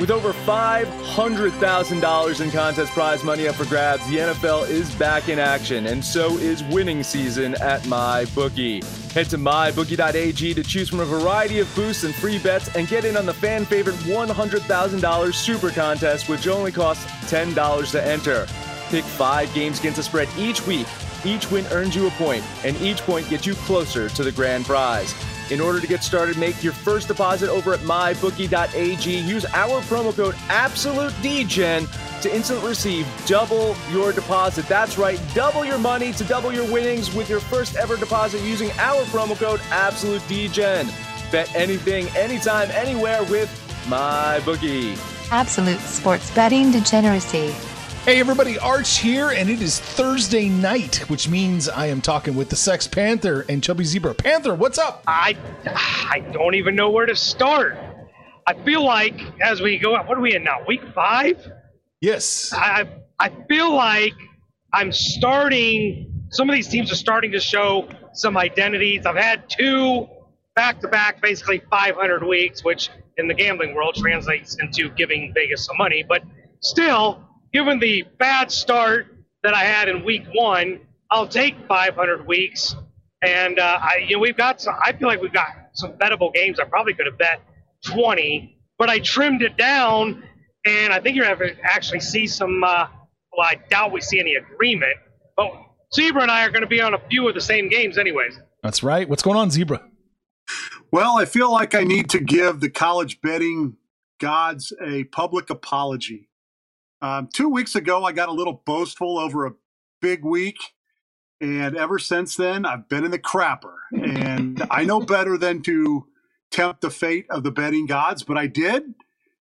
With over $500,000 in contest prize money up for grabs, the NFL is back in action, and so is winning season at MyBookie. Head to mybookie.ag to choose from a variety of boosts and free bets and get in on the fan favorite $100,000 super contest, which only costs $10 to enter. Pick five games against the spread each week. Each win earns you a point, and each point gets you closer to the grand prize. In order to get started, make your first deposit over at mybookie.ag. Use our promo code AbsoluteDegen to instantly receive double your deposit. That's right, double your money to double your winnings with your first ever deposit using our promo code AbsoluteDegen. Bet anything, anytime, anywhere with MyBookie. Absolute sports betting degeneracy. Hey everybody, Arch here, and it is Thursday night, which means I am talking with the Sex Panther and Chubby Zebra. Panther, what's up? I, I don't even know where to start. I feel like as we go, what are we in now? Week five? Yes. I, I feel like I'm starting. Some of these teams are starting to show some identities. I've had two back to back, basically 500 weeks, which in the gambling world translates into giving Vegas some money. But still, given the bad start that I had in week one, I'll take 500 weeks. And uh, I, you know, we've got some. I feel like we've got some bettable games. I probably could have bet 20, but I trimmed it down, and I think you're going to actually see some. Uh, well, I doubt we see any agreement, but Zebra and I are going to be on a few of the same games, anyways. That's right. What's going on, Zebra? Well, I feel like I need to give the college betting gods a public apology. Um, two weeks ago, I got a little boastful over a big week. And ever since then, I've been in the crapper. And I know better than to tempt the fate of the betting gods, but I did.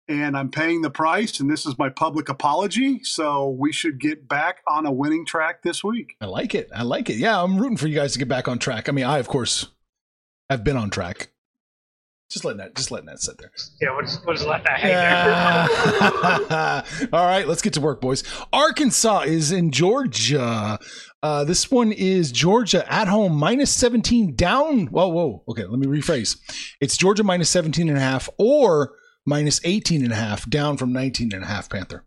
And I'm paying the price. And this is my public apology. So we should get back on a winning track this week. I like it. I like it. Yeah, I'm rooting for you guys to get back on track. I mean, I, of course, have been on track. Just letting that, just letting that sit there. Yeah, we'll just, we'll just let that hang there. All right, let's get to work, boys. Arkansas is in Georgia. Uh, this one is Georgia at home, minus 17 down. Whoa, whoa. Okay, let me rephrase. It's Georgia minus 17 and a half or minus 18 and a half, down from 19 and a half, Panther.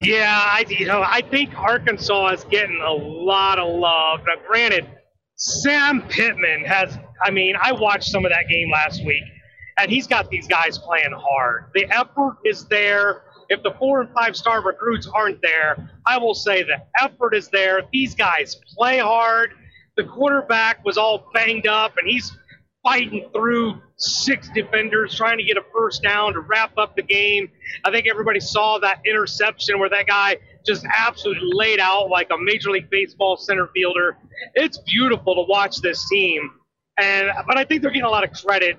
Yeah, I you know I think Arkansas is getting a lot of love. Now, granted, Sam Pittman has. I mean, I watched some of that game last week, and he's got these guys playing hard. The effort is there. If the four and five star recruits aren't there, I will say the effort is there. These guys play hard. The quarterback was all banged up, and he's fighting through six defenders trying to get a first down to wrap up the game. I think everybody saw that interception where that guy just absolutely laid out like a Major League Baseball center fielder. It's beautiful to watch this team. And but I think they're getting a lot of credit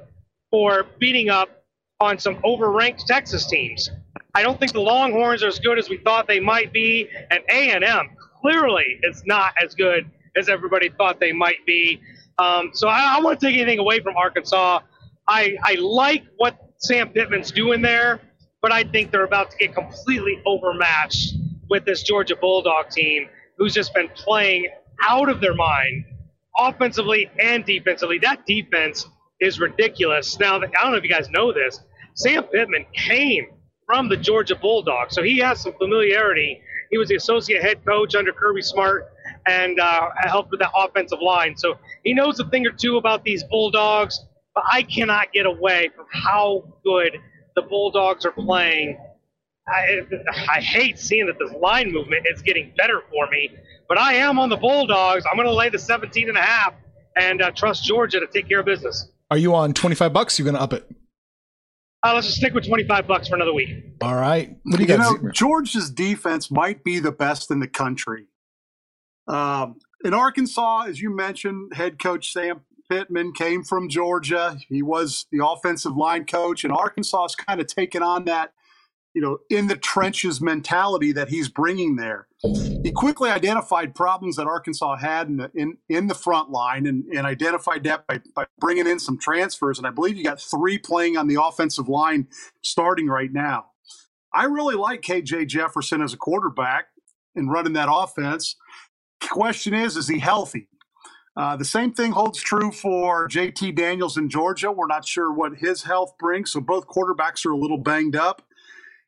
for beating up on some overranked Texas teams. I don't think the Longhorns are as good as we thought they might be, and A&M clearly is not as good as everybody thought they might be. Um, so I, don't want to take anything away from Arkansas. I, I like what Sam Pittman's doing there, but I think they're about to get completely overmatched with this Georgia Bulldog team, who's just been playing out of their mind, offensively and defensively. That defense is ridiculous. Now, I don't know if you guys know this. Sam Pittman came from the Georgia Bulldogs, so he has some familiarity. He was the associate head coach under Kirby Smart and uh, helped with that offensive line. So he knows a thing or two about these Bulldogs, but I cannot get away from how good the Bulldogs are playing. I, I hate seeing that this line movement is getting better for me, but I am on the Bulldogs. I'm going to lay the 17 and a half and uh, trust Georgia to take care of business. Are you on 25 bucks? You're going to up it. Uh, let's just stick with 25 bucks for another week. All right. What do you, You got? know, Georgia's defense might be the best in the country. Um, in Arkansas, as you mentioned, head coach Sam Pittman came from Georgia. He was the offensive line coach, and Arkansas has kind of taken on that, you know, in the trenches mentality that he's bringing there. He quickly identified problems that Arkansas had in the in, in the front line, and, and identified that by, by bringing in some transfers. And I believe you got three playing on the offensive line starting right now. I really like KJ Jefferson as a quarterback and running that offense. Question is, is he healthy? Uh, the same thing holds true for JT Daniels in Georgia. We're not sure what his health brings, so both quarterbacks are a little banged up.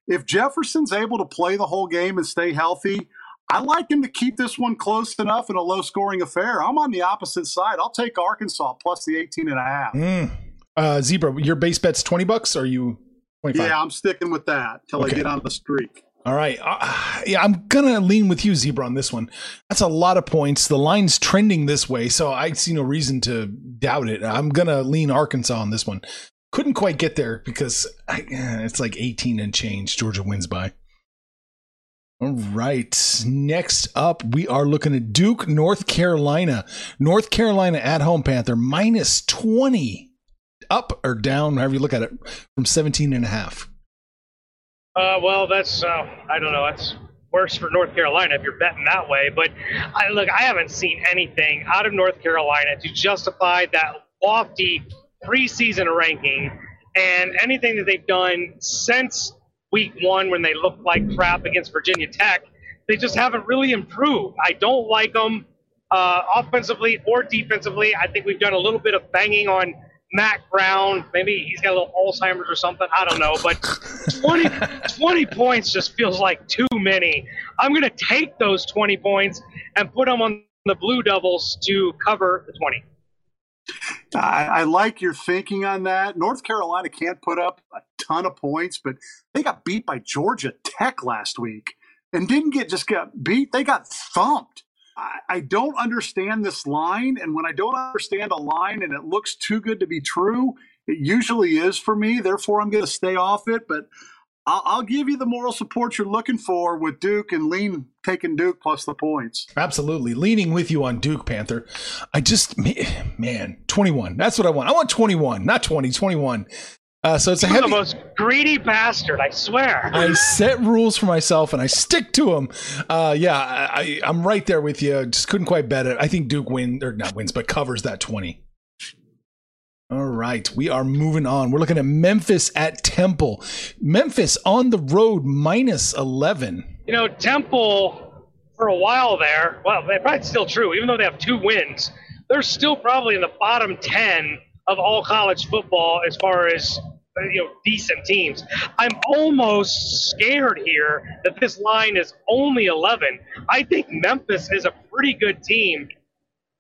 If Jefferson's able to play the whole game and stay healthy, I like him to keep this one close enough in a low scoring affair. I'm on the opposite side. I'll take Arkansas plus the 18 and a half. Mm. Uh, Zebra, your base bet's 20 bucks? Or are you 25? Yeah, I'm sticking with that till Okay. I get on the streak. All right. Uh, yeah, I'm going to lean with you, Zebra, on this one. That's a lot of points. The line's trending this way, so I see no reason to doubt it. I'm going to lean Arkansas on this one. Couldn't quite get there because I, eh, it's like 18 and change. Georgia wins by. All right. Next up, we are looking at Duke, North Carolina. North Carolina at home, Panther, minus 20. Up or down, however you look at it, from 17 and a half. Uh, well, that's uh, I don't know. That's worse for North Carolina if you're betting that way. But I, look, I haven't seen anything out of North Carolina to justify that lofty preseason ranking and anything that they've done since week one when they looked like crap against Virginia Tech. They just haven't really improved. I don't like them uh, offensively or defensively. I think we've done a little bit of banging on Mack Brown. Maybe he's got a little Alzheimer's or something. I don't know. But 20, 20 points just feels like too many. I'm going to take those 20 points and put them on the Blue Devils to cover the 20. I, I like your thinking on that. North Carolina can't put up a ton of points, but they got beat by Georgia Tech last week and didn't get just got beat. They got thumped. I, I don't understand this line, and when I don't understand a line and it looks too good to be true, it usually is for me. Therefore, I'm going to stay off it. But I'll, I'll give you the moral support you're looking for with Duke and lean taking Duke plus the points. Absolutely. Leaning with you on Duke Panther. I just, man, 21. That's what I want. I want 21, not 20, 21. Uh, so it's a You're the most greedy bastard, I swear. I set rules for myself and I stick to them. Uh, yeah, I, I, I'm right there with you. Just couldn't quite bet it. I think Duke wins, or not wins, but covers that 20. All right, we are moving on. We're looking at Memphis at Temple. Memphis on the road minus 11. You know, Temple, for a while there, well, they're probably still true, even though they have two wins, they're still probably in the bottom 10 of all college football as far as uh, you know decent teams. I'm almost scared here that this line is only 11. I think Memphis is a pretty good team.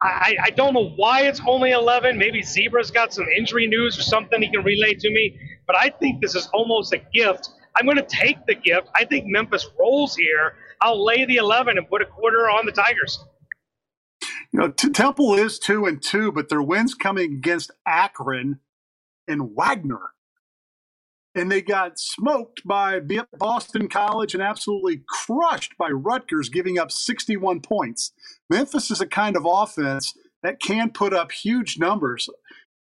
I, I don't know why it's only 11. Maybe Zebra's got some injury news or something he can relay to me, but I think this is almost a gift. I'm going to take the gift. I think Memphis rolls here. I'll lay the 11 and put a quarter on the Tigers. You know, T- Temple is two and two, but their wins coming against Akron and Wagner. And they got smoked by Boston College and absolutely crushed by Rutgers, giving up 61 points. Memphis is a kind of offense that can put up huge numbers.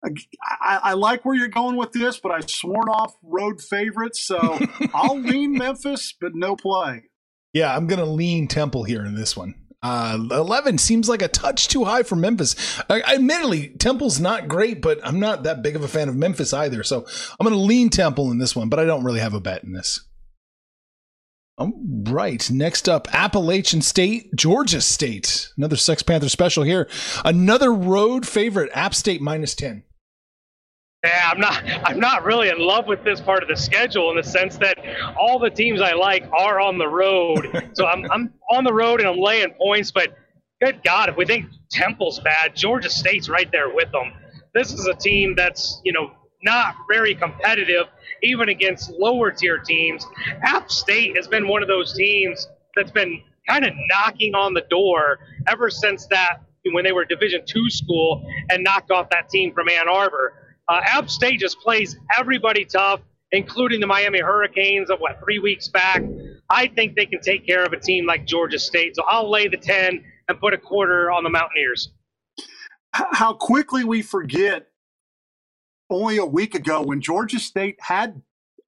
I, I, I like where you're going with this, but I've sworn off road favorites, so I'll lean Memphis, but no play. Yeah, I'm going to lean Temple here in this one. Uh, 11 seems like a touch too high for Memphis. I, admittedly, Temple's not great, but I'm not that big of a fan of Memphis either. So I'm going to lean Temple in this one, but I don't really have a bet in this. All right. Next up, Appalachian State, Georgia State. Another Sex Panther special here. Another road favorite, App State minus 10. Yeah, I'm not. I'm not really in love with this part of the schedule in the sense that all the teams I like are on the road. so I'm I'm on the road and I'm laying points. But good God, if we think Temple's bad, Georgia State's right there with them. This is a team that's you know not very competitive, even against lower tier teams. App State has been one of those teams that's been kind of knocking on the door ever since that when they were Division two school and knocked off that team from Ann Arbor. Uh, App State just plays everybody tough, including the Miami Hurricanes of what three weeks back. I think they can take care of a team like Georgia State, so I'll lay the ten and put a quarter on the Mountaineers. How quickly we forget only a week ago when Georgia State had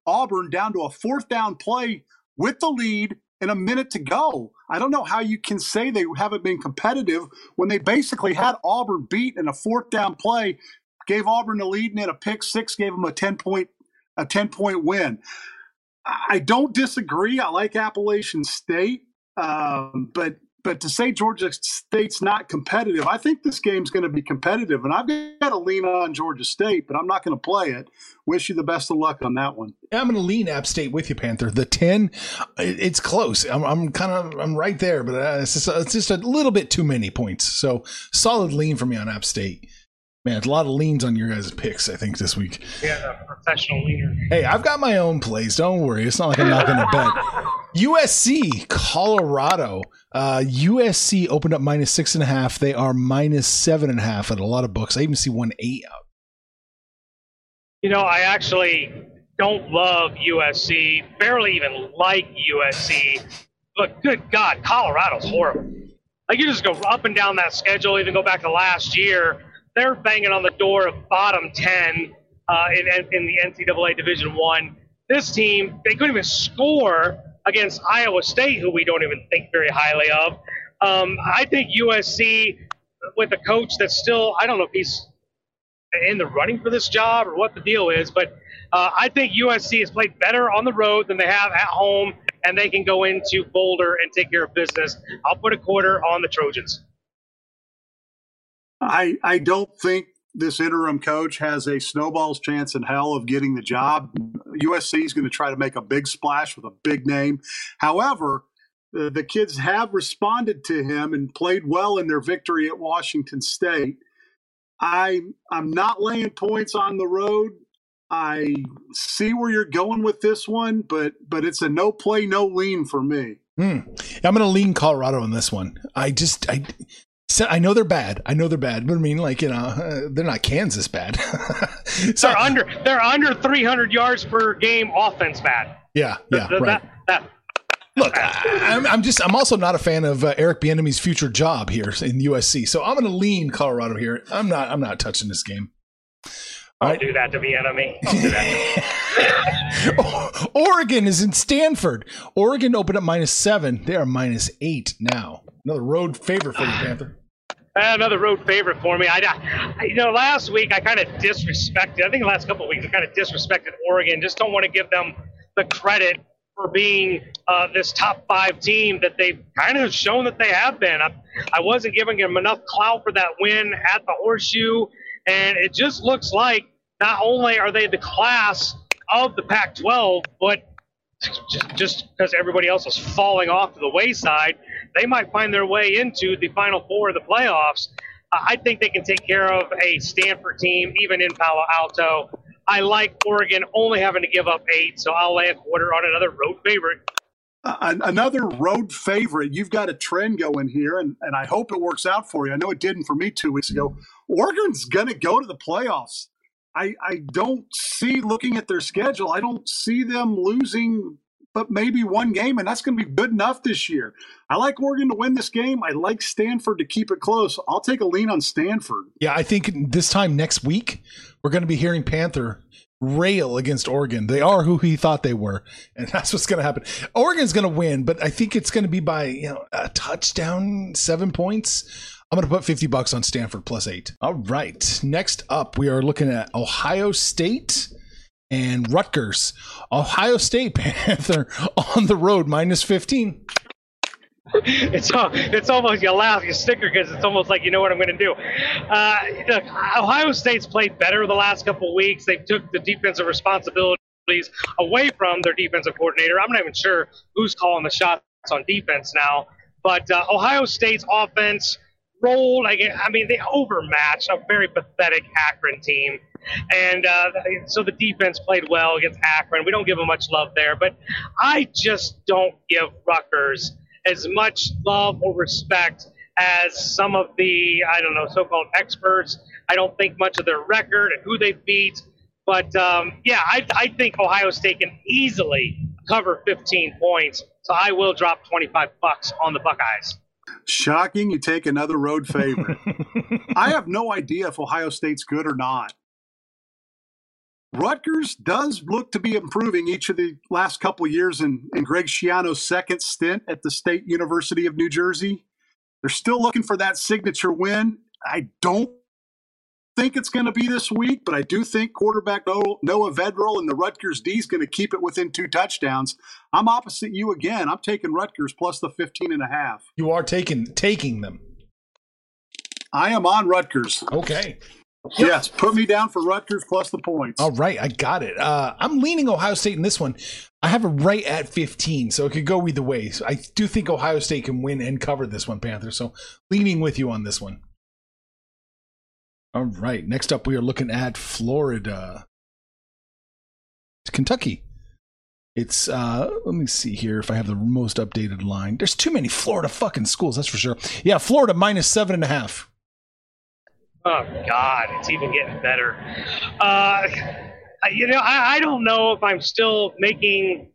Auburn down to a fourth down play with the lead and a minute to go. I don't know how you can say they haven't been competitive when they basically had Auburn beat in a fourth down play, gave Auburn the lead and then a pick six, gave them a 10 point a 10 point win. I don't disagree. I like Appalachian State, um, but but to say Georgia State's not competitive, I think this game's going to be competitive, and I've got to lean on Georgia State, but I'm not going to play it. Wish you the best of luck on that one. I'm going to lean App State with you, Panther. The ten, it's close. I'm, I'm kind of I'm right there, but uh, it's just, it's just a little bit too many points. So solid lean for me on App State. Man, it's a lot of leans on your guys' picks, I think, this week. Yeah, a professional leaner. Hey, I've got my own plays. Don't worry. It's not like I'm not going to bet. USC, Colorado. Uh, USC opened up minus six and a half. They are minus seven and a half at a lot of books. I even see one eight out. You know, I actually don't love USC, barely even like USC, but good God, Colorado's horrible. Like you just go up and down that schedule, even go back to last year they're banging on the door of bottom 10 uh, in, in the NCAA Division One. This team, they couldn't even score against Iowa State, who we don't even think very highly of. Um, I think USC, with a coach that's still, I don't know if he's in the running for this job or what the deal is, but uh, I think USC has played better on the road than they have at home, and they can go into Boulder and take care of business. I'll put a quarter on the Trojans. I I don't think this interim coach has a snowball's chance in hell of getting the job. USC is going to try to make a big splash with a big name. However, the, the kids have responded to him and played well in their victory at Washington State. I I'm not laying points on the road. I see where you're going with this one, but but it's a no play, no lean for me. Hmm. I'm going to lean Colorado on this one. I just I so I know they're bad. I know they're bad, but I mean, like you know, uh, they're not Kansas bad. so, they're under they're under 300 yards per game offense bad. Yeah, yeah, right. That, that, Look, I'm, I'm, just I'm also not a fan of uh, Eric Bieniemy's future job here in USC, so I'm going to lean Colorado here. I'm not I'm not touching this game. I'll right. do that to Bieniemy. Oregon is in Stanford. Oregon opened up minus seven. They are minus eight now. Another road favorite for you, Panther. Another road favorite for me. I, I you know, last week I kind of disrespected. I think the last couple of weeks I kind of disrespected Oregon. Just don't want to give them the credit for being uh, this top five team that they've kind of shown that they have been. I, I wasn't giving them enough clout for that win at the Horseshoe, and it just looks like not only are they the class of the Pac-12, but just because everybody else is falling off to the wayside, they might find their way into the final four of the playoffs. I think they can take care of a Stanford team, even in Palo Alto. I like Oregon only having to give up eight, so I'll lay a quarter on another road favorite. Another road favorite. You've got a trend going here, and, and I hope it works out for you. I know it didn't for me two weeks ago. Oregon's going to go to the playoffs. I, I don't see, looking at their schedule, I don't see them losing but maybe one game, and that's going to be good enough this year. I like Oregon to win this game. I like Stanford to keep it close. I'll take a lean on Stanford. Yeah, I think this time next week, we're going to be hearing Panther rail against Oregon. They are who he thought they were, and that's what's going to happen. Oregon's going to win, but I think it's going to be by you know a touchdown, seven points. I'm going to put 50 bucks on Stanford plus eight. All right. Next up, we are looking at Ohio State and Rutgers. Ohio State Panther on the road minus 15. It's it's almost you laugh, you sticker because it's almost like you know what I'm going to do. Uh, look, Ohio State's played better the last couple weeks. They took the defensive responsibilities away from their defensive coordinator. I'm not even sure who's calling the shots on defense now. But uh, Ohio State's offense rolled. I mean, they overmatched a very pathetic Akron team. and uh, so the defense played well against Akron. We don't give them much love there, but I just don't give Rutgers as much love or respect as some of the I don't know so-called experts. I don't think much of their record and who they beat, but um, yeah, I, I think Ohio State can easily cover 15 points. So I will drop 25 bucks on the Buckeyes. Shocking, you take another road favorite. I have no idea if Ohio State's good or not. Rutgers does look to be improving each of the last couple years in, in Greg Schiano's second stint at the State University of New Jersey. They're still looking for that signature win. I don't think it's going to be this week, but I do think quarterback Noah Vedral and the Rutgers D is going to keep it within two touchdowns. I'm opposite you again. I'm taking Rutgers plus the 15 and a half. You are taking taking them. I am on Rutgers. Okay. Yes, put me down for Rutgers plus the points. All right, I got it. Uh, I'm leaning Ohio State in this one. I have it right at 15, so it could go either way. So I do think Ohio State can win and cover this one, Panther. So leaning with you on this one. All right, next up we are looking at Florida. It's Kentucky. It's uh let me see here if I have the most updated line. There's too many Florida fucking schools, that's for sure. Yeah, Florida minus seven and a half. Oh God, it's even getting better. Uh, you know, I, I don't know if I'm still making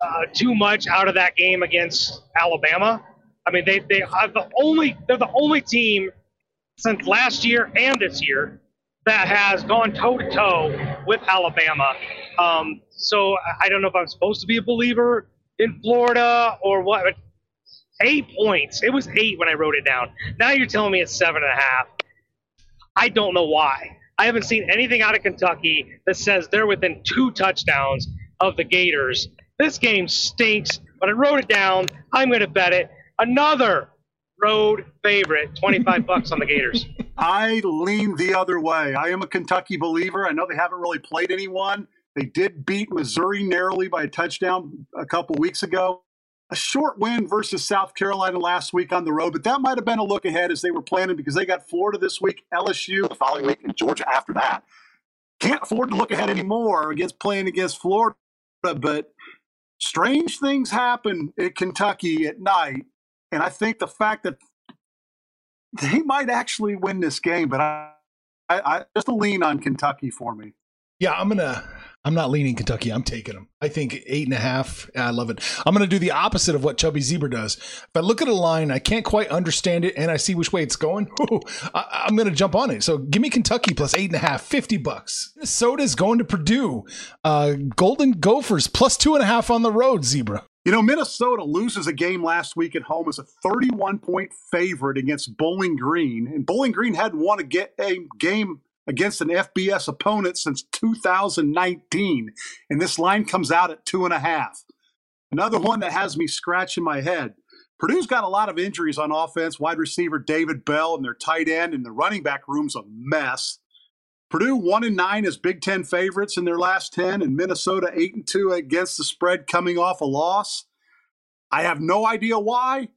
uh, too much out of that game against Alabama. I mean, they they are the only they're the only team since last year and this year that has gone toe to toe with Alabama. Um, so I don't know if I'm supposed to be a believer in Florida or what. Eight points. It was eight when I wrote it down. Now you're telling me it's seven and a half. I don't know why. I haven't seen anything out of Kentucky that says they're within two touchdowns of the Gators. This game stinks, but I wrote it down. I'm going to bet it. Another road favorite, 25 bucks on the Gators. I lean the other way. I am a Kentucky believer. I know they haven't really played anyone. They did beat Missouri narrowly by a touchdown a couple weeks ago a short win versus South Carolina last week on the road, but that might have been a look ahead as they were planning because they got Florida this week, LSU the following week, and Georgia after that. Can't afford to look ahead anymore against playing against Florida, but strange things happen at Kentucky at night. And I think the fact that they might actually win this game, but I, I, I just lean on Kentucky for me. Yeah, I'm gonna I'm not leaning Kentucky. I'm taking them. I think eight and a half. I love it. I'm going to do the opposite of what Chubby Zebra does. If I look at a line, I can't quite understand it, and I see which way it's going. I, am going to jump on it. So give me Kentucky plus eight and a half, 50 bucks. Minnesota's going to Purdue. Uh, Golden Gophers plus two and a half on the road, Zebra. You know, Minnesota loses a game last week at home as a 31 point favorite against Bowling Green. And Bowling Green hadn't won a, get, a game against an FBS opponent since 2019. And this line comes out at two and a half. Another one that has me scratching my head. Purdue's got a lot of injuries on offense. Wide receiver David Bell and their tight end and the running back room's a mess. Purdue one and nine as Big Ten favorites in their last ten, and Minnesota eight and two against the spread, coming off a loss. I have no idea why.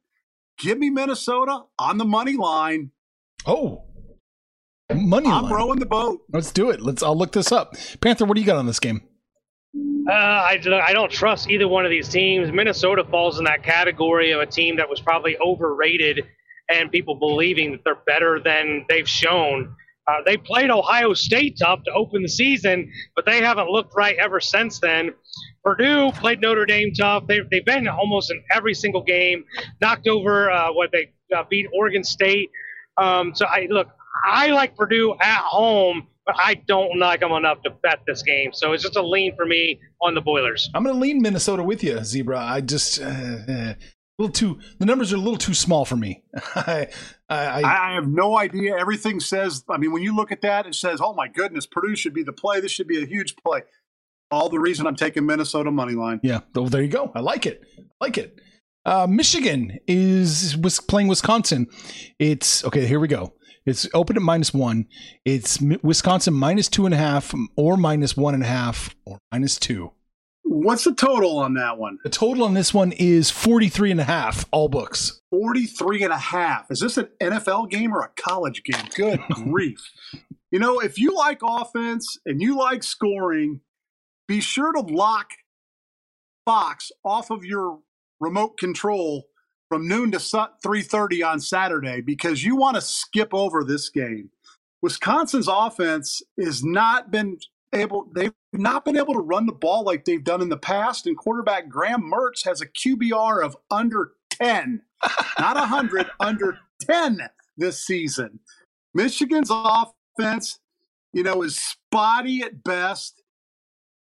Give me Minnesota on the money line. Oh, Money I'm line. rowing the boat. Let's do it. Let's. I'll look this up. Panther, what do you got on this game? Uh, I, I don't trust either one of these teams. Minnesota falls in that category of a team that was probably overrated and people believing that they're better than they've shown. Uh, they played Ohio State tough to open the season, but they haven't looked right ever since then. Purdue played Notre Dame tough. They, they've been almost in every single game, knocked over uh, what they uh, beat Oregon State. Um, so I look, I like Purdue at home, but I don't like them enough to bet this game. So it's just a lean for me on the Boilers. I'm going to lean Minnesota with you, Zebra. I just. Uh, uh, a little too the numbers are a little too small for me. I, I, I have no idea. Everything says i mean when you look at that it says oh my goodness purdue should be the play. This should be a huge play. All the reason i'm taking minnesota money line. Yeah. Well, there you go. I like it. I like it. Uh, michigan is was playing wisconsin. It's okay here we go. It's open at minus one. It's Wisconsin minus two and a half, or minus one and a half, or minus two. What's the total on that one? The total on this one is 43 and a half, all books. 43 and a half. Is this an NFL game or a college game? Good grief. You know, if you like offense and you like scoring, be sure to lock Fox off of your remote control from noon to 3:30 on Saturday because you want to skip over this game. Wisconsin's offense has not been able they've not been able to run the ball like they've done in the past and quarterback Graham Mertz has a QBR of under 10. not 100, under 10 this season. Michigan's offense, you know, is spotty at best.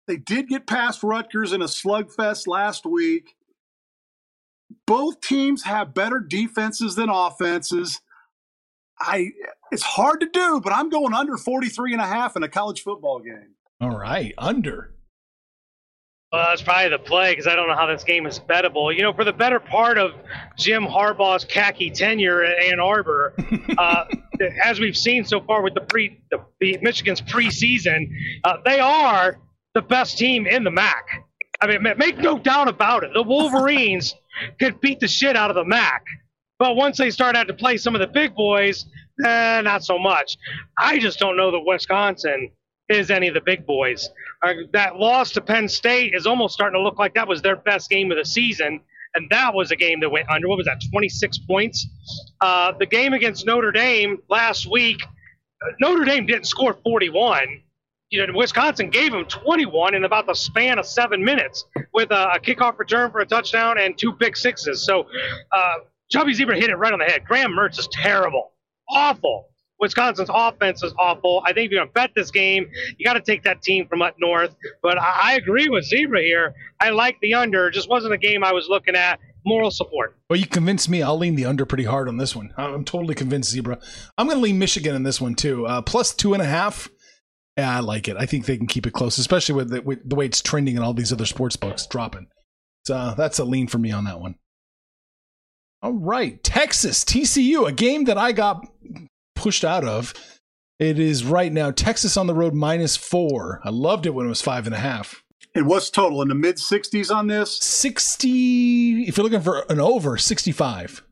They did get past Rutgers in a slugfest last week. Both teams have better defenses than offenses. I it's hard to do, but I'm going under 43 and a half in a college football game. All right, under. Well, that's probably the play because I don't know how this game is bettable. You know, for the better part of Jim Harbaugh's khaki tenure at Ann Arbor, uh, as we've seen so far with the pre the, the Michigan's preseason, uh, they are the best team in the MAC. I mean, make no doubt about it. The Wolverines could beat the shit out of the MAC. But once they start out to play some of the big boys, eh, not so much. I just don't know that Wisconsin is any of the big boys. Uh, that loss to Penn State is almost starting to look like that was their best game of the season. And that was a game that went under. What was that, 26 points? Uh, the game against Notre Dame last week, uh, Notre Dame didn't score 41 you know, Wisconsin gave them 21 in about the span of seven minutes with a, a kickoff return for a touchdown and two pick sixes. So, uh, Chubby Zebra hit it right on the head. Graham Mertz is terrible, awful. Wisconsin's offense is awful. I think if you're going to bet this game, you got to take that team from up north. But I, I agree with Zebra here. I like the under. It just wasn't a game I was looking at. Moral support. Well, you convinced me. I'll lean the under pretty hard on this one. I'm totally convinced, Zebra. I'm going to lean Michigan in this one too. Uh, plus two and a half. Yeah, I like it. I think they can keep it close, especially with the, with the way it's trending and all these other sports books dropping. So uh, that's a lean for me on that one. All right, Texas TCU, a game that I got pushed out of. It is right now Texas on the road minus four. I loved it when it was five and a half. And what's total in the mid 60s on this? 60. If you're looking for an over, 65.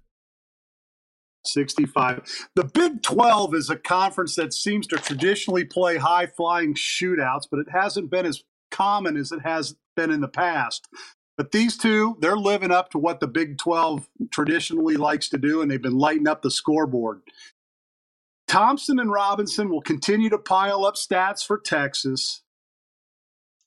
65. The Big 12 is a conference that seems to traditionally play high flying shootouts, but it hasn't been as common as it has been in the past. But these two, they're living up to what the Big 12 traditionally likes to do, and they've been lighting up the scoreboard. Thompson and Robinson will continue to pile up stats for Texas.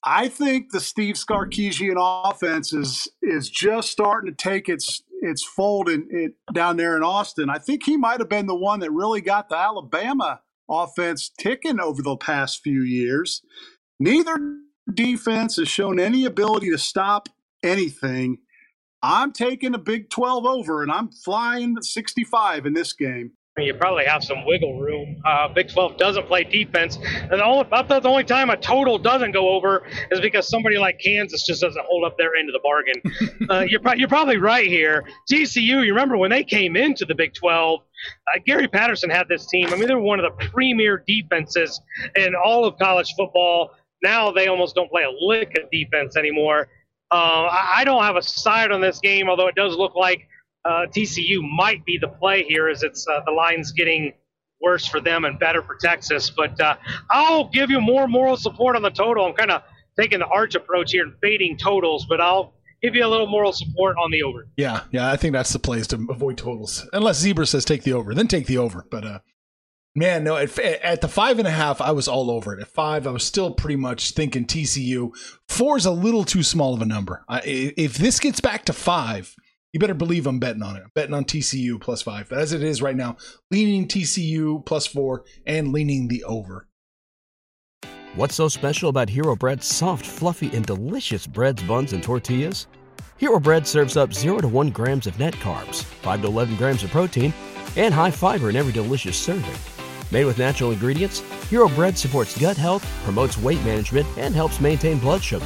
I think the Steve Sarkisian offense is is just starting to take its its fold in, it, down there in Austin. I think he might have been the one that really got the Alabama offense ticking over the past few years. Neither defense has shown any ability to stop anything. I'm taking a Big 12 over, and I'm flying 65 in this game you probably have some wiggle room. Uh, Big 12 doesn't play defense. And the only, about the only time a total doesn't go over is because somebody like Kansas just doesn't hold up their end of the bargain. uh, you're, you're probably right here. TCU, you remember when they came into the Big 12, uh, Gary Patterson had this team. I mean, they were one of the premier defenses in all of college football. Now they almost don't play a lick of defense anymore. Uh, I, I don't have a side on this game, although it does look like uh, TCU might be the play here, as it's uh, the line's getting worse for them and better for Texas. But uh, I'll give you more moral support on the total. I'm kind of taking the arch approach here and fading totals, but I'll give you a little moral support on the over. Yeah, yeah, I think that's the place to avoid totals. Unless Zebra says take the over, then take the over. But uh, man, no, at, at the five and a half, I was all over it. At five, I was still pretty much thinking TCU. Four is a little too small of a number. I, if this gets back to five you better believe I'm betting on it. I'm betting on TCU plus five. But as it is right now, leaning TCU plus four and leaning the over. What's so special about Hero Bread's soft, fluffy, and delicious breads, buns, and tortillas? Hero Bread serves up 0 to 1 grams of net carbs, 5 to 11 grams of protein, and high fiber in every delicious serving. Made with natural ingredients, Hero Bread supports gut health, promotes weight management, and helps maintain blood sugar.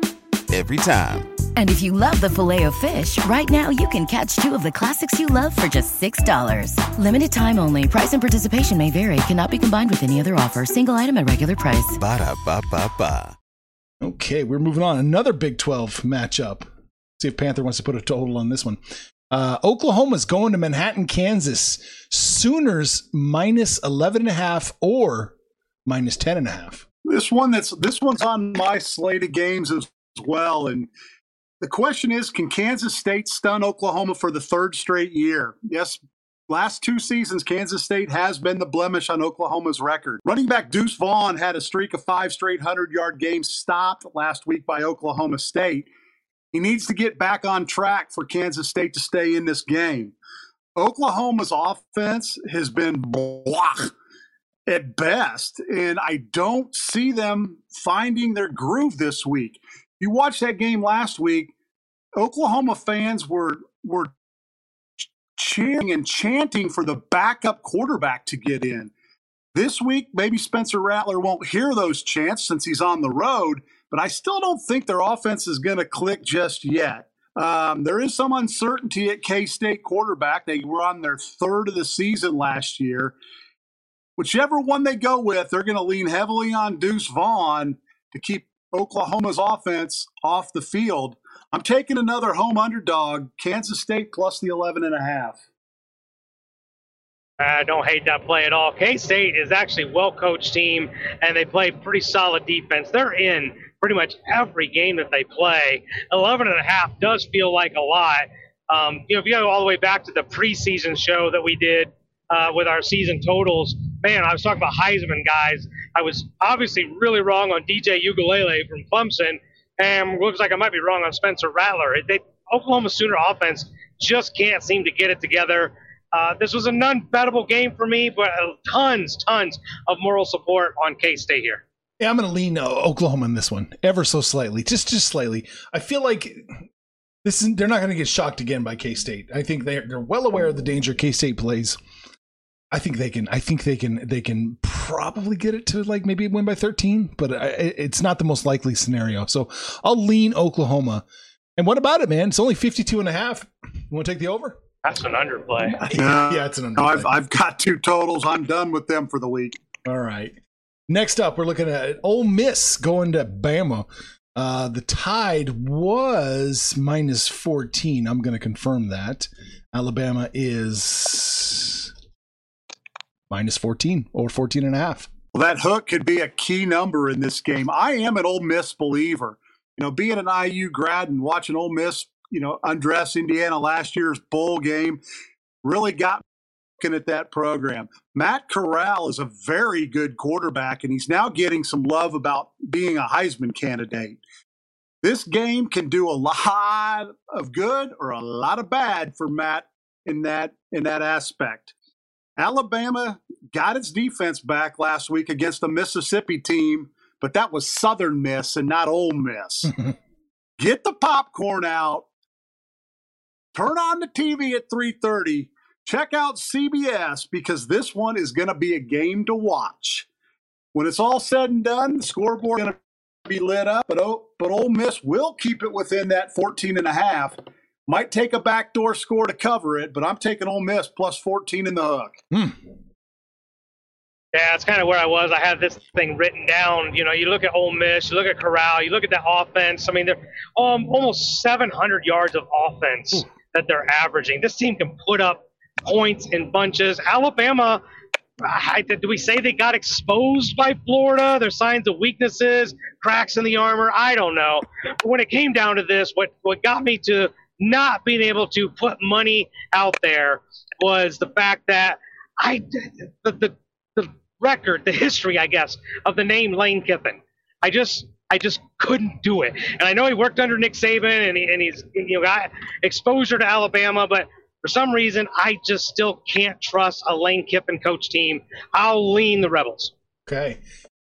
every time. And if you love the filet of fish, right now you can catch two of the classics you love for just $6. Limited time only. Price and participation may vary. Cannot be combined with any other offer. Single item at regular price. Ba da ba ba ba. Okay, we're moving on. Another Big 12 matchup. See if Panther wants to put a total on this one. Uh, Oklahoma's going to Manhattan, Kansas. Sooners minus 11 and a half or minus 10 and a half. This one that's this one's on my slate of games as well. And the question is, can Kansas State stun Oklahoma for the third straight year? Yes, last two seasons, Kansas State has been the blemish on Oklahoma's record. Running back Deuce Vaughn had a streak of five straight 100 yard games stopped last week by Oklahoma State. He needs to get back on track for Kansas State to stay in this game. Oklahoma's offense has been blah at best, and I don't see them finding their groove this week. You watched that game last week. Oklahoma fans were were cheering and chanting for the backup quarterback to get in. This week, maybe Spencer Rattler won't hear those chants since he's on the road, but I still don't think their offense is going to click just yet. Um, there is some uncertainty at K State quarterback. They were on their third of the season last year. Whichever one they go with, they're going to lean heavily on Deuce Vaughn to keep Oklahoma's offense off the field. I'm taking another home underdog, Kansas State plus the 11 and a half. I don't hate that play at all. K State is actually a well coached team, and they play pretty solid defense. They're in pretty much every game that they play. 11 and a half does feel like a lot. Um, you know, if you go all the way back to the preseason show that we did uh, with our season totals, man, I was talking about Heisman guys. I was obviously really wrong on DJ Uiagalelei from Clemson, and looks like I might be wrong on Spencer Rattler. They, Oklahoma Sooner offense just can't seem to get it together. Uh, this was a non-bettable game for me, but uh, tons, tons of moral support on K State here. Yeah, I'm going to lean uh, Oklahoma in this one, ever so slightly, just just slightly. I feel like this is they're not going to get shocked again by K State. I think they're they're well aware of the danger K State plays. I think they can. I think they can. They can probably get it to like maybe win by 13, but I, it's not the most likely scenario. So I'll lean Oklahoma. And what about it, man? It's only 52 and a half. You want to take the over? That's an underplay. Yeah, yeah, it's an underplay. No, I've, I've got two totals. I'm done with them for the week. All right. Next up, we're looking at Ole Miss going to Bama. Uh, the tide was minus 14. I'm going to confirm that. Alabama is minus 14 or 14 and a half. Well, that hook could be a key number in this game. I am an Ole Miss believer. You know, being an IU grad and watching Ole Miss, you know, undress Indiana last year's bowl game really got me looking at that program. Matt Corral is a very good quarterback, and he's now getting some love about being a Heisman candidate. This game can do a lot of good or a lot of bad for Matt in that in that aspect. Alabama got its defense back last week against the Mississippi team, but that was Southern Miss and not Ole Miss. Get the popcorn out. Turn on the TV at 3:30. Check out CBS because this one is going to be a game to watch. When it's all said and done, the scoreboard is going to be lit up, but oh, but Ole Miss will keep it within that 14 and a half. Might take a backdoor score to cover it, but I'm taking Ole Miss plus 14 in the hook. Hmm. Yeah, it's kind of where I was. I had this thing written down. You know, you look at Ole Miss, you look at Corral, you look at that offense. I mean, they're um, almost 700 yards of offense Ooh. that they're averaging. This team can put up points in bunches. Alabama, I, do we say they got exposed by Florida? There's signs of weaknesses, cracks in the armor. I don't know. But when it came down to this, what what got me to not being able to put money out there was the fact that I the, the the record, the history, I guess, of the name Lane Kiffin. I just I just couldn't do it. And I know he worked under Nick Saban and, he, and he's you know got exposure to Alabama, but for some reason I just still can't trust a Lane Kiffin coach team. I'll lean the Rebels. Okay.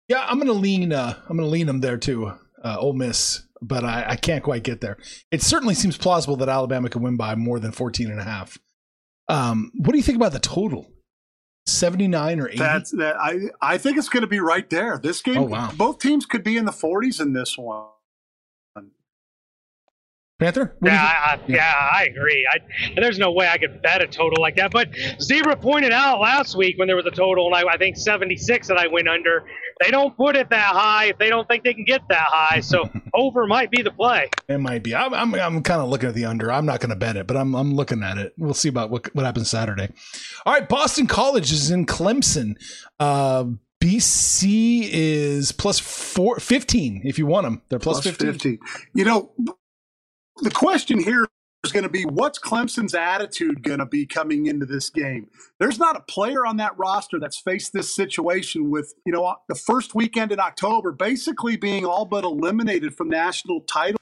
Yeah, I'm gonna lean uh I'm gonna lean them there too. Uh Ole Miss, but I, I can't quite get there. It certainly seems plausible that Alabama can win by more than 14 and a half. Um, what do you think about the total? 79 or 80? That's that. I I think it's going to be right there. This game, Oh, wow. both teams could be in the 40s in this one. Panther? What do Yeah, think? I, yeah, I agree. I, there's no way I could bet a total like that. But Zebra pointed out last week when there was a total, and I, I think 76 that I went under. They don't put it that high if they don't think they can get that high. So over might be the play. It might be. I'm, I'm, I'm kind of looking at the under. I'm not going to bet it, but I'm, I'm looking at it. We'll see about what, what happens Saturday. All right. Boston College is in Clemson. Uh, BC is plus four, 15 if you want them. They're plus, Plus 15. 15. You know, the question here is going to be what's Clemson's attitude going to be coming into this game? There's not a player on that roster that's faced this situation with, you know, the first weekend in October basically being all but eliminated from national title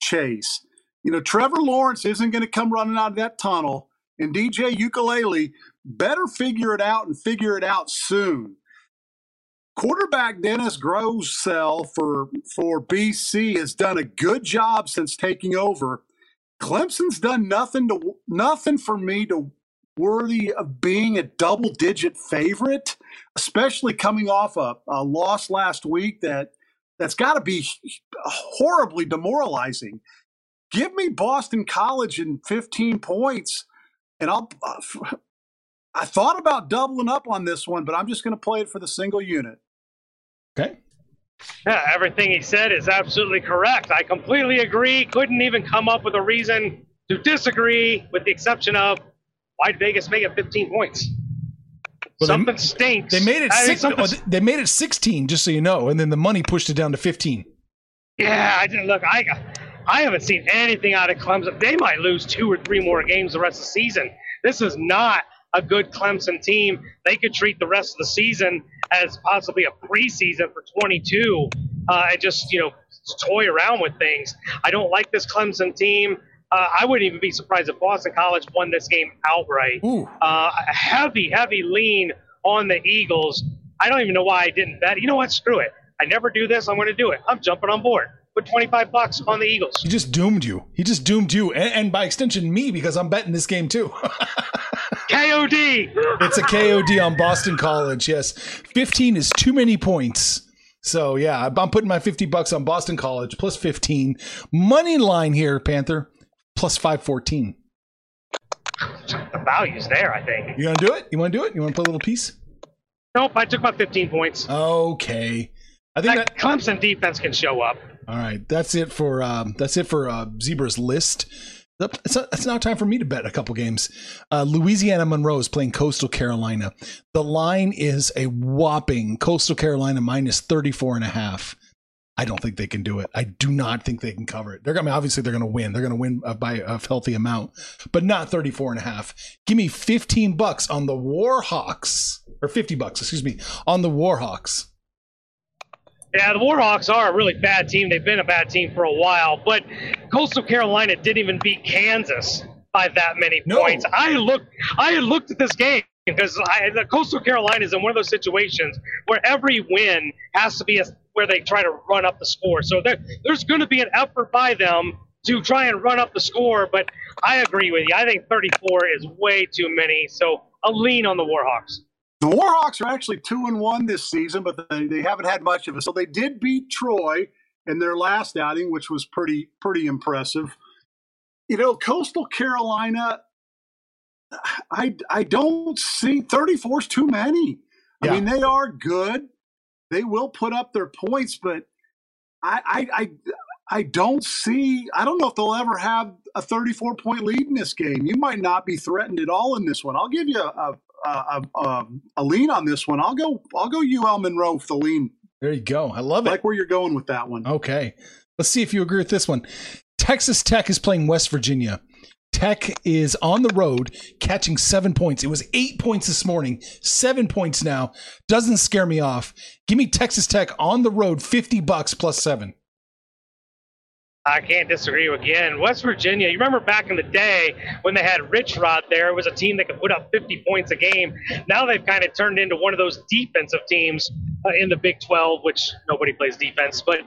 chase. You know, Trevor Lawrence isn't going to come running out of that tunnel, and DJ Uiagalelei better figure it out and figure it out soon quarterback Dennis Grosel for for BC has done a good job since taking over. Clemson's done nothing to nothing for me to worthy of being a double digit favorite, especially coming off a, a loss last week that that's got to be horribly demoralizing. Give me Boston College in 15 points, and I'll. Uh, I thought about doubling up on this one, but I'm just going to play it for the single unit. Okay. Yeah, everything he said is absolutely correct. I completely agree. Couldn't even come up with a reason to disagree, with the exception of why'd Vegas make it 15 points? Well, they- something stinks. They made it I six, something- oh, they made it 16, just so you know, and then the money pushed it down to 15. Yeah, I didn't look. I I haven't seen anything out of Clemson. They might lose two or three more games the rest of the season. This is not a good Clemson team. They could treat the rest of the season as possibly a preseason for 22 uh, and just you know toy around with things. I don't like this Clemson team. Uh, I wouldn't even be surprised if Boston College won this game outright. Uh, a heavy, heavy lean on the Eagles. I don't even know why I didn't bet. You know what? Screw it. I never do this. I'm going to do it. I'm jumping on board. Put 25 bucks on the Eagles. He just doomed you. He just doomed you, and, and by extension, me, because I'm betting this game too. KOD. it's a KOD on Boston College. Yes, 15 is too many points. So yeah, I'm putting my 50 bucks on Boston College plus 15. Money line here, Panther, plus 514. The value's there, I think. You gonna do it? You want to do it? You want to put a little piece? Nope, I took my 15 points. Okay. I think That that. Clemson defense can show up. All right, that's it for um, that's it for uh, Zebra's list. It's, it's now time for me to bet a couple games. Uh, Louisiana Monroe is playing Coastal Carolina. The line is a whopping Coastal Carolina minus 34 and a half. I don't think they can do it. I do not think they can cover it. They're going to obviously they're going to win. They're going to win uh, by a healthy amount, but not 34 and a half. Give me 15 bucks on the Warhawks or 50 bucks, excuse me, on the Warhawks. Yeah, the Warhawks are a really bad team. They've been a bad team for a while, but Coastal Carolina didn't even beat Kansas by that many No. points. I looked, I had looked at this game because I, the Coastal Carolina is in one of those situations where every win has to be a, where they try to run up the score. So there, there's going to be an effort by them to try and run up the score. But I agree with you. I think 34 is way too many. So a lean on the Warhawks. The Warhawks are actually two and one this season, but they, they haven't had much of it. So they did beat Troy in their last outing, which was pretty pretty impressive. You know, Coastal Carolina, I I don't see 34 is too many. I Yeah. mean, they are good. They will put up their points, but I I I, I don't see. I don't know if they'll ever have a 34 point lead in this game. You might not be threatened at all in this one. I'll give you a a, a, a, a lean on this one. I'll go I'll go UL Monroe for the lean. There you go. I love I it. like where you're going with that one. Okay. Let's see if you agree with this one. Texas Tech is playing West Virginia. Tech is on the road catching seven points. It was eight points this morning, seven points now. Doesn't scare me off. Give me Texas Tech on the road, 50 bucks plus seven. I can't disagree with you again. West Virginia, you remember back in the day when they had Rich Rod there, it was a team that could put up 50 points a game. Now they've kind of turned into one of those defensive teams uh, in the Big 12, which nobody plays defense. But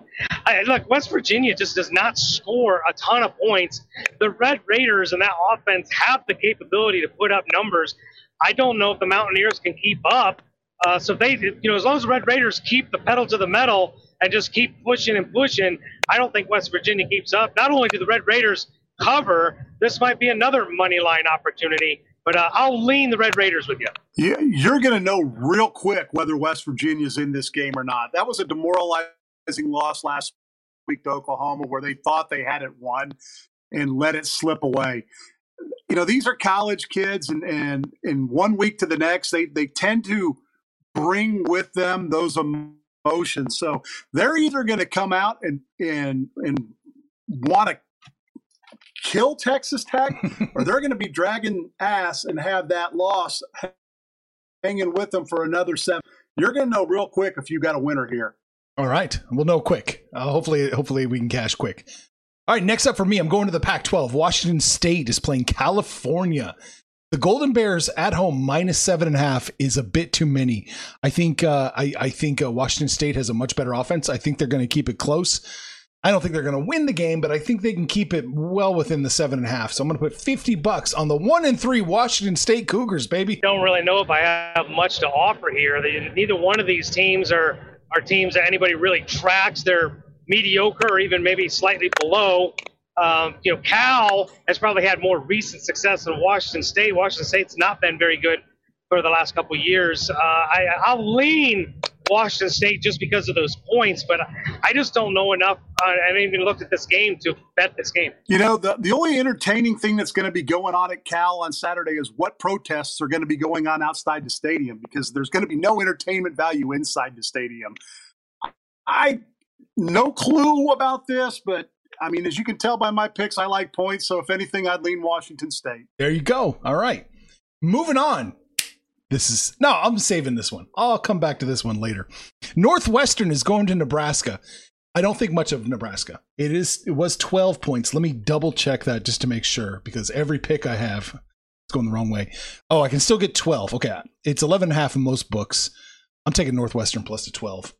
I, look, West Virginia just does not score a ton of points. The Red Raiders and that offense have the capability to put up numbers. I don't know if the Mountaineers can keep up. Uh, so they, you know, as long as the Red Raiders keep the pedal to the metal and just keep pushing and pushing, I don't think West Virginia keeps up. Not only do the Red Raiders cover, this might be another money line opportunity. But uh, I'll lean the Red Raiders with you. Yeah, you're going to know real quick whether West Virginia's in this game or not. That was a demoralizing loss last week to Oklahoma, where they thought they had it won and let it slip away. You know, these are college kids, and and in one week to the next, they they tend to bring with them those So they're either going to come out and and and want to kill Texas Tech, or they're going to be dragging ass and have that loss hanging with them for another seven. You're going to know real quick if you got a winner here. All right, we'll know quick. Uh, hopefully, hopefully we can cash quick. All right, next up for me, I'm going to the Pac-12. Washington State is playing California. The Golden Bears at home minus seven and a half is a bit too many. I think uh, I, I think uh, Washington State has a much better offense. I think they're going to keep it close. I don't think they're going to win the game, but I think they can keep it well within the seven and a half. So I'm going to put 50 bucks on the one and three Washington State Cougars, baby. Don't really know if I have much to offer here. neither one of these teams are, are teams that anybody really tracks. They're mediocre or even maybe slightly below. Um, you know, Cal has probably had more recent success than Washington State. Washington State's not been very good for the last couple years. Uh, I, I'll lean Washington State just because of those points, but I just don't know enough. Uh, I haven't even looked at this game to bet this game. You know, the, the only entertaining thing that's going to be going on at Cal on Saturday is what protests are going to be going on outside the stadium because there's going to be no entertainment value inside the stadium. I no clue about this, but I mean, as you can tell by my picks, I like points. So if anything, I'd lean Washington State. There you go. All right. Moving on. This is no, I'm saving this one. I'll come back to this one later. Northwestern is going to Nebraska. I don't think much of Nebraska. It is it was 12 points. Let me double check that just to make sure because every pick I have is going the wrong way. Oh, I can still get 12. Okay. It's 11 and a half in most books. I'm taking Northwestern plus to 12.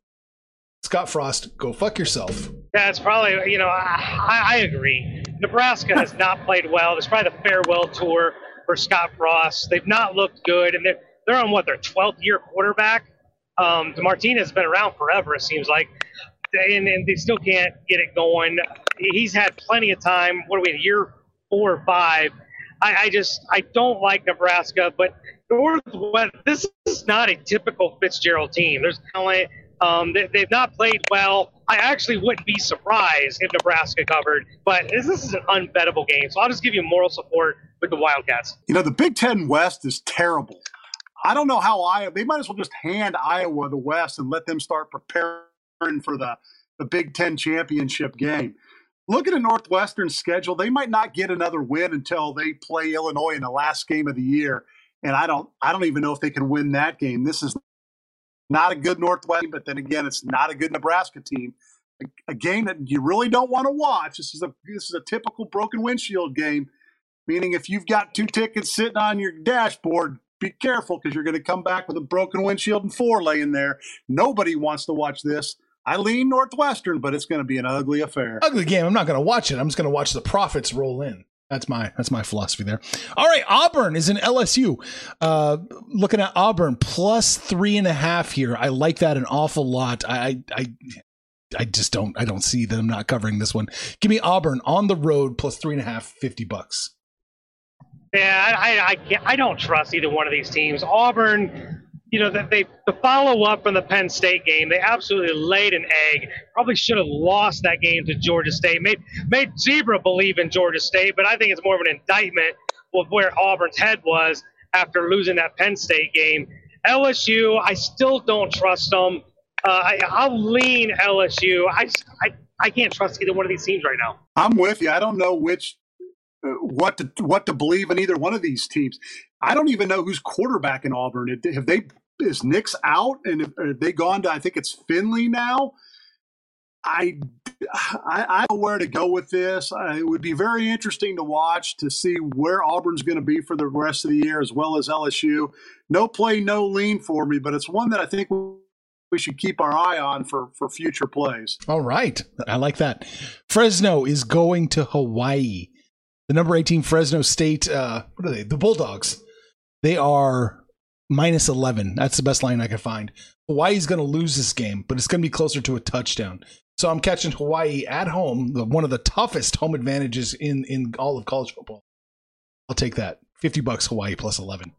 Scott Frost, go fuck yourself. Yeah, it's probably, you know, I, I agree. Nebraska has not played well. It's probably the farewell tour for Scott Frost. They've not looked good, and they're, they're on what their 12th year quarterback. Um, Martinez has been around forever, it seems like, and, and they still can't get it going. He's had plenty of time. What are we, year four or five? I, I just I don't like Nebraska, but Northwest. This is not a typical Fitzgerald team. There's talent. Um, they, have not played well. I actually wouldn't be surprised if Nebraska covered, but this, this is an unbettable game. So I'll just give you moral support with the Wildcats. You know, the Big Ten West is terrible. I don't know how Iowa. They might as well just hand Iowa the West and let them start preparing for the the Big Ten championship game. Look at a Northwestern schedule. They might not get another win until they play Illinois in the last game of the year, and I don't. I don't even know if they can win that game. This is not a good Northwestern, but then again, it's not a good Nebraska team. A, a game that you really don't want to watch. This is a this is a typical broken windshield game, meaning if you've got two tickets sitting on your dashboard, be careful because you're going to come back with a broken windshield and four laying there. Nobody wants to watch this. I lean Northwestern, but it's going to be an ugly affair. Ugly game. I'm not going to watch it. I'm just going to watch the profits roll in. That's my that's my philosophy there. All right, Auburn is in LSU. Uh, looking at Auburn plus three and a half here. I like that an awful lot. I I I just don't I don't see that I'm not covering this one. Give me Auburn on the road plus three and a half, 50 bucks. Yeah, I, I, can't, I don't trust either one of these teams. Auburn, you know, that they the follow up from the Penn State game, they absolutely laid an egg. Probably should have lost that game to Georgia State. Made made Zebra believe in Georgia State, but I think it's more of an indictment of where Auburn's head was after losing that Penn State game. LSU, I still don't trust them. Uh, I, I'll lean LSU. I, I I can't trust either one of these teams right now. I'm with you. I don't know which what to what to believe in either one of these teams. I don't even know who's quarterback in Auburn. Have they is Nix out and have they gone to I think it's Finley now? I, I, I know where to go with this. I, it would be very interesting to watch to see where Auburn's going to be for the rest of the year, as well as LSU. No play, no lean for me, but it's one that I think we should keep our eye on for for future plays. All right, I like that. Fresno is going to Hawaii. The number eighteen Fresno State. Uh, what are they? The Bulldogs. They are minus eleven. That's the best line I could find. Hawaii's going to lose this game, but it's going to be closer to a touchdown. So I'm catching Hawaii at home, the, one of the toughest home advantages in in all of college football. I'll take that. Fifty bucks Hawaii plus eleven.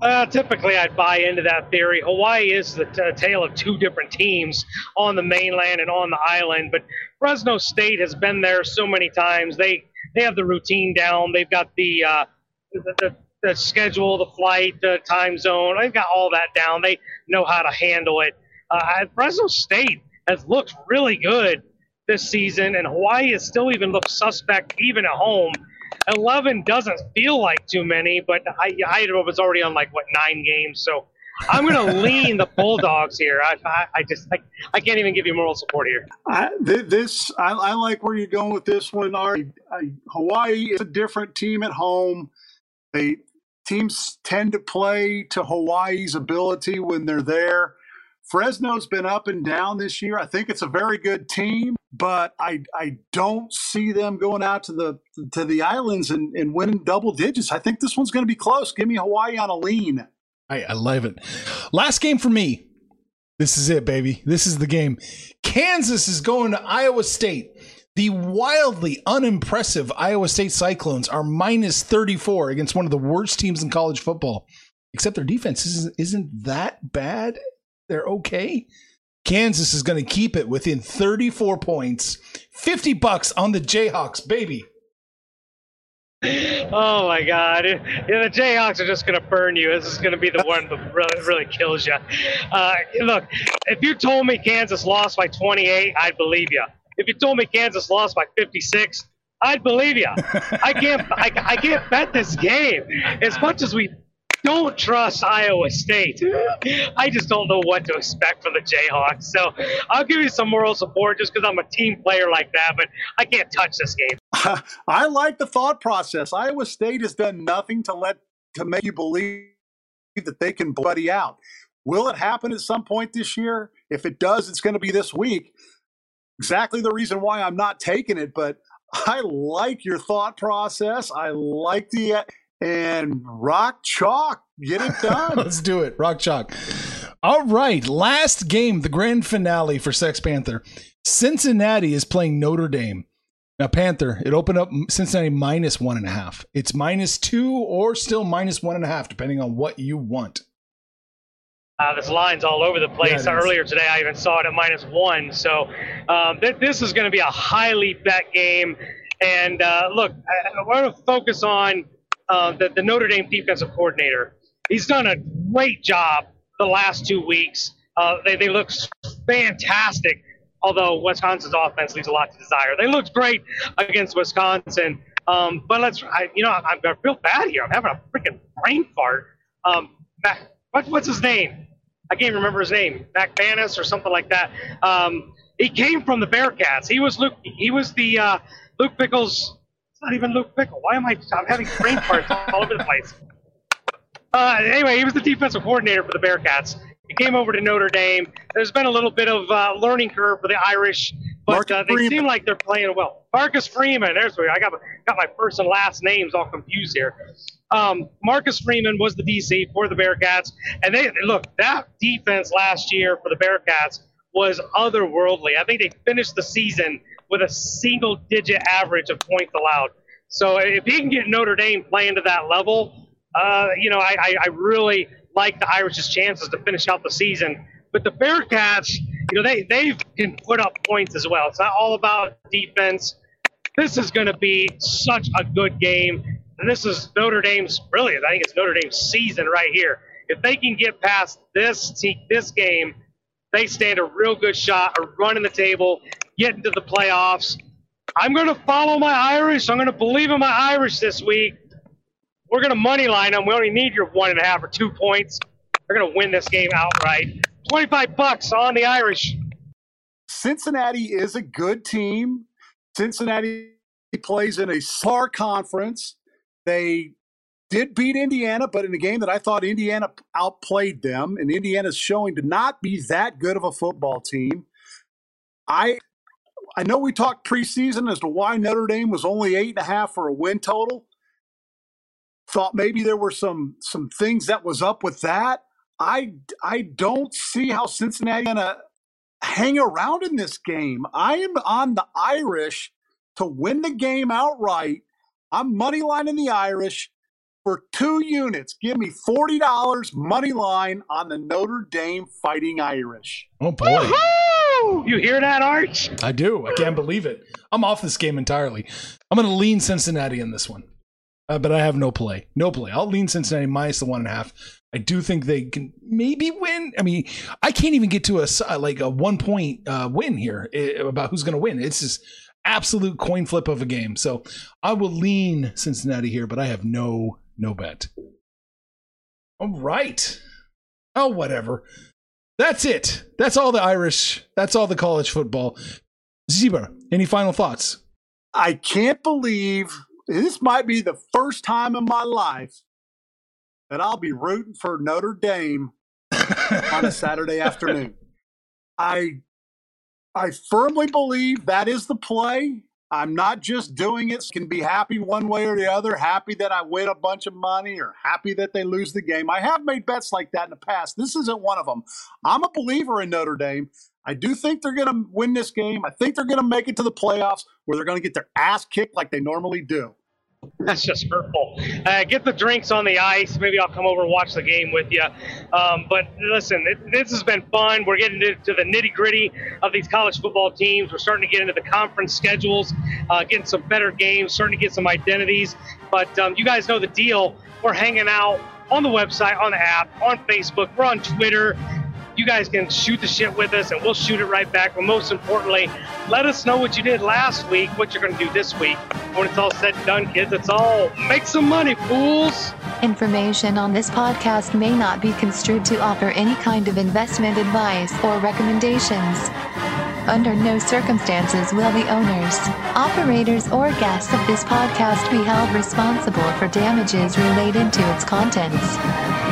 Uh, typically, I'd buy into that theory. Hawaii is the t- tale of two different teams on the mainland and on the island, but Fresno State has been there so many times. They they have the routine down. They've got the uh, the, the, the schedule, the flight, the time zone. They've got all that down. They know how to handle it. Uh, Fresno State has looked really good this season, and Hawaii has still even looked suspect even at home. 11 doesn't feel like too many, but I, I was already on like, what, nine games. So I'm going to lean the Bulldogs here. I, I, I just, I, I, can't even give you moral support here. I, this, I, I, like where you're going with this one. Ari. Hawaii is a different team at home. They teams tend to play to Hawaii's ability when they're there. Fresno's been up and down this year. I think it's a very good team, but I I don't see them going out to the to the islands and, and winning double digits. I think this one's going to be close. Give me Hawaii on a lean. I, I love it. Last game for me. This is it, baby. This is the game. Kansas is going to Iowa State. The wildly unimpressive Iowa State Cyclones are minus 34 against one of the worst teams in college football. Except their defense isn't, isn't that bad they're okay. Kansas is going to keep it within 34 points. 50 bucks on the Jayhawks, baby. Oh my God! Yeah, the Jayhawks are just going to burn you. This is going to be the one that really, really kills you. Uh, look, if you told me Kansas lost by 28, I'd believe you. If you told me Kansas lost by 56, I'd believe you. I can't. I, I can't bet this game as much as we don't trust Iowa State. I just don't know what to expect from the Jayhawks. So I'll give you some moral support just because I'm a team player like that, but I can't touch this game. I like the thought process. Iowa State has done nothing to let to make you believe that they can bloody out. Will it happen at some point this year? If it does, it's going to be this week. Exactly the reason why I'm not taking it, but I like your thought process. I like the uh, and rock chalk. Get it done. Let's do it. Rock chalk. All right. Last game, the grand finale for Sex Panther. Cincinnati is playing Notre Dame. Now, Panther, it opened up Cincinnati minus one and a half. It's minus two or still minus one and a half, depending on what you want. Uh, this line's all over the place. Yeah, Earlier today, I even saw it at minus one. So um, th- this is going to be a highly bet game. And uh, look, I, I want to focus on uh, the, the Notre Dame defensive coordinator. He's done a great job the last two weeks. Uh, they, they look fantastic, although Wisconsin's offense leaves a lot to desire. They looked great against Wisconsin. Um, but let's, I, you know, I, I feel bad here. I'm having a freaking brain fart. Um, Mac, what, what's his name? I can't remember his name. Mac Banis or something like that. Um, he came from the Bearcats. He was Luke. He was the uh, Luke Fickell's not even Luke Fickell. Why am I? I'm having brain parts all over the place. Uh, anyway, he was the defensive coordinator for the Bearcats. He came over to Notre Dame. There's been a little bit of uh, learning curve for the Irish, but uh, they seem like they're playing well. Marcus Freeman. There's where I got got my first and last names all confused here. Um, Marcus Freeman was the DC for the Bearcats, and they look that defense last year for the Bearcats was otherworldly. I think they finished the season with a single digit average of points allowed. So if he can get Notre Dame playing to that level, uh, you know, I, I, I really like the Irish's chances to finish out the season. But the Bearcats, you know, they, they can put up points as well. It's not all about defense. This is going to be such a good game. And this is Notre Dame's, really, I think it's Notre Dame's season right here. If they can get past this this game, they stand a real good shot of running the table getting to the playoffs. I'm going to follow my Irish. I'm going to believe in my Irish this week. We're going to money line them. We only need your one and a half or two points. They're going to win this game outright. 25 bucks on the Irish. Cincinnati is a good team. Cincinnati plays in a SAR conference. They did beat Indiana, but in a game that I thought Indiana outplayed them, and Indiana's showing to not be that good of a football team. I I know we talked preseason as to why Notre Dame was only eight and a half for a win total. Thought maybe there were some some things that was up with that. I I don't see how Cincinnati gonna hang around in this game. I am on the Irish to win the game outright. I'm money lining the Irish for two units. Give me forty dollars money line on the Notre Dame Fighting Irish. Oh boy. Woo-hoo! You hear that, Arch? I do. I can't believe it. I'm off this game entirely. I'm going to lean Cincinnati in this one, uh, but I have no play. No play. I'll lean Cincinnati minus the one and a half. I do think they can maybe win. I mean, I can't even get to a uh, like a one point uh, win here eh, about who's going to win. It's just absolute coin flip of a game. So I will lean Cincinnati here, but I have no no bet. All right. Oh, whatever. That's it. That's all the Irish. That's all the college football. Zebra, any final thoughts? I can't believe this might be the first time in my life that I'll be rooting for Notre Dame on a Saturday afternoon. I I firmly believe that is the play. I'm not just doing it. Can be happy one way or the other, happy that I win a bunch of money or happy that they lose the game. I have made bets like that in the past. This isn't one of them. I'm a believer in Notre Dame. I do think they're going to win this game. I think they're going to make it to the playoffs where they're going to get their ass kicked like they normally do. That's just hurtful. Uh, get the drinks on the ice. Maybe I'll come over and watch the game with you. Um, but listen, it, this has been fun. We're getting to, to the nitty gritty of these college football teams. We're starting to get into the conference schedules, uh, getting some better games, starting to get some identities. But um, you guys know the deal. We're hanging out on the website, on the app, on Facebook. We're on Twitter you guys can shoot the shit with us and we'll shoot it right back. But most importantly, let us know what you did last week, what you're going to do this week. When it's all said and done, kids, it's all make some money, fools. Information on this podcast may not be construed to offer any kind of investment advice or recommendations. Under no circumstances will the owners, operators, or guests of this podcast be held responsible for damages related to its contents.